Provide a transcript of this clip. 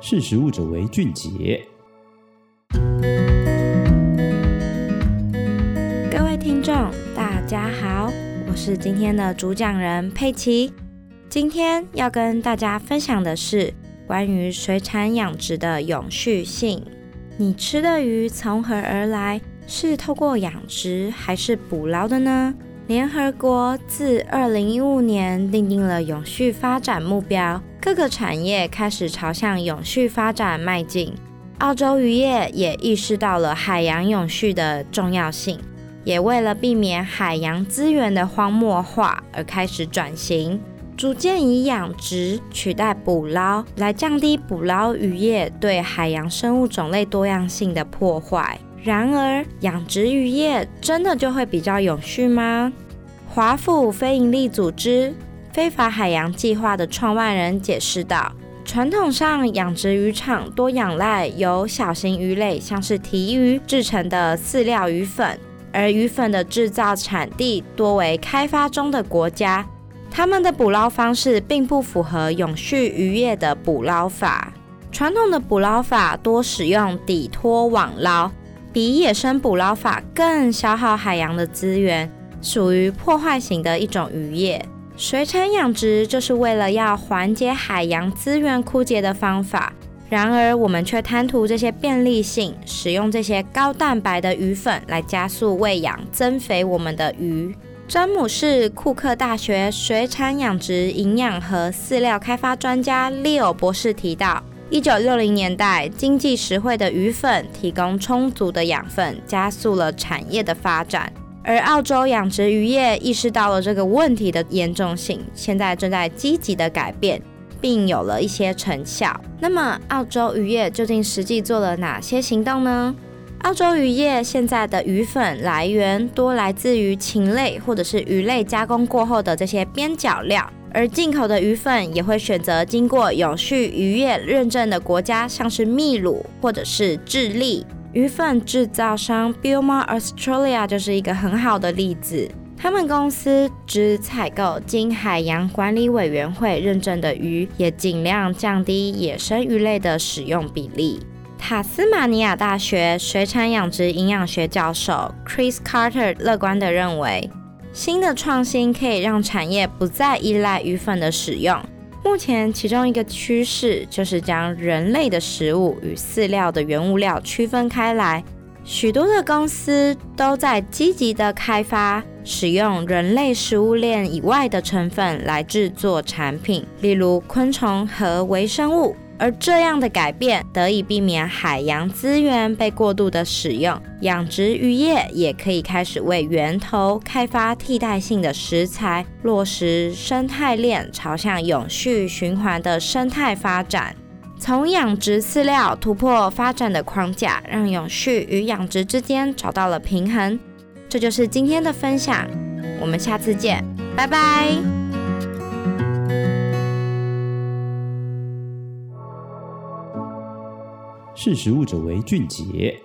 识食物者为俊杰。各位听众，大家好，我是今天的主讲人佩奇。今天要跟大家分享的是关于水产养殖的永续性。你吃的鱼从何而来？是透过养殖还是捕捞的呢？联合国自二零一五年订定了永续发展目标，各个产业开始朝向永续发展迈进。澳洲渔业也意识到了海洋永续的重要性，也为了避免海洋资源的荒漠化而开始转型，逐渐以养殖取代捕捞，来降低捕捞渔业对海洋生物种类多样性的破坏。然而，养殖渔业真的就会比较永续吗？华府非营利组织非法海洋计划的创办人解释道：“传统上，养殖渔场多仰赖由小型鱼类，像是鯷鱼制成的饲料鱼粉，而鱼粉的制造产地多为开发中的国家，他们的捕捞方式并不符合永续渔业的捕捞法。传统的捕捞法多使用底拖网捞。”比野生捕捞法更消耗海洋的资源，属于破坏型的一种渔业。水产养殖就是为了要缓解海洋资源枯竭的方法。然而，我们却贪图这些便利性，使用这些高蛋白的鱼粉来加速喂养、增肥我们的鱼。詹姆士·库克大学水产养殖营养和饲料开发专家利欧博士提到。一九六零年代，经济实惠的鱼粉提供充足的养分，加速了产业的发展。而澳洲养殖渔业意识到了这个问题的严重性，现在正在积极的改变，并有了一些成效。那么，澳洲渔业究竟实际做了哪些行动呢？澳洲渔业现在的鱼粉来源多来自于禽类或者是鱼类加工过后的这些边角料。而进口的鱼粉也会选择经过永续渔业认证的国家，像是秘鲁或者是智利。鱼粉制造商 Bioma Australia 就是一个很好的例子。他们公司只采购经海洋管理委员会认证的鱼，也尽量降低野生鱼类的使用比例。塔斯马尼亚大学水产养殖营养学教授 Chris Carter 乐观地认为。新的创新可以让产业不再依赖鱼粉的使用。目前，其中一个趋势就是将人类的食物与饲料的原物料区分开来。许多的公司都在积极的开发使用人类食物链以外的成分来制作产品，例如昆虫和微生物。而这样的改变得以避免海洋资源被过度的使用，养殖渔业也可以开始为源头开发替代性的食材，落实生态链朝向永续循环的生态发展。从养殖饲料突破发展的框架，让永续与养殖之间找到了平衡。这就是今天的分享，我们下次见，拜拜。识时务者为俊杰。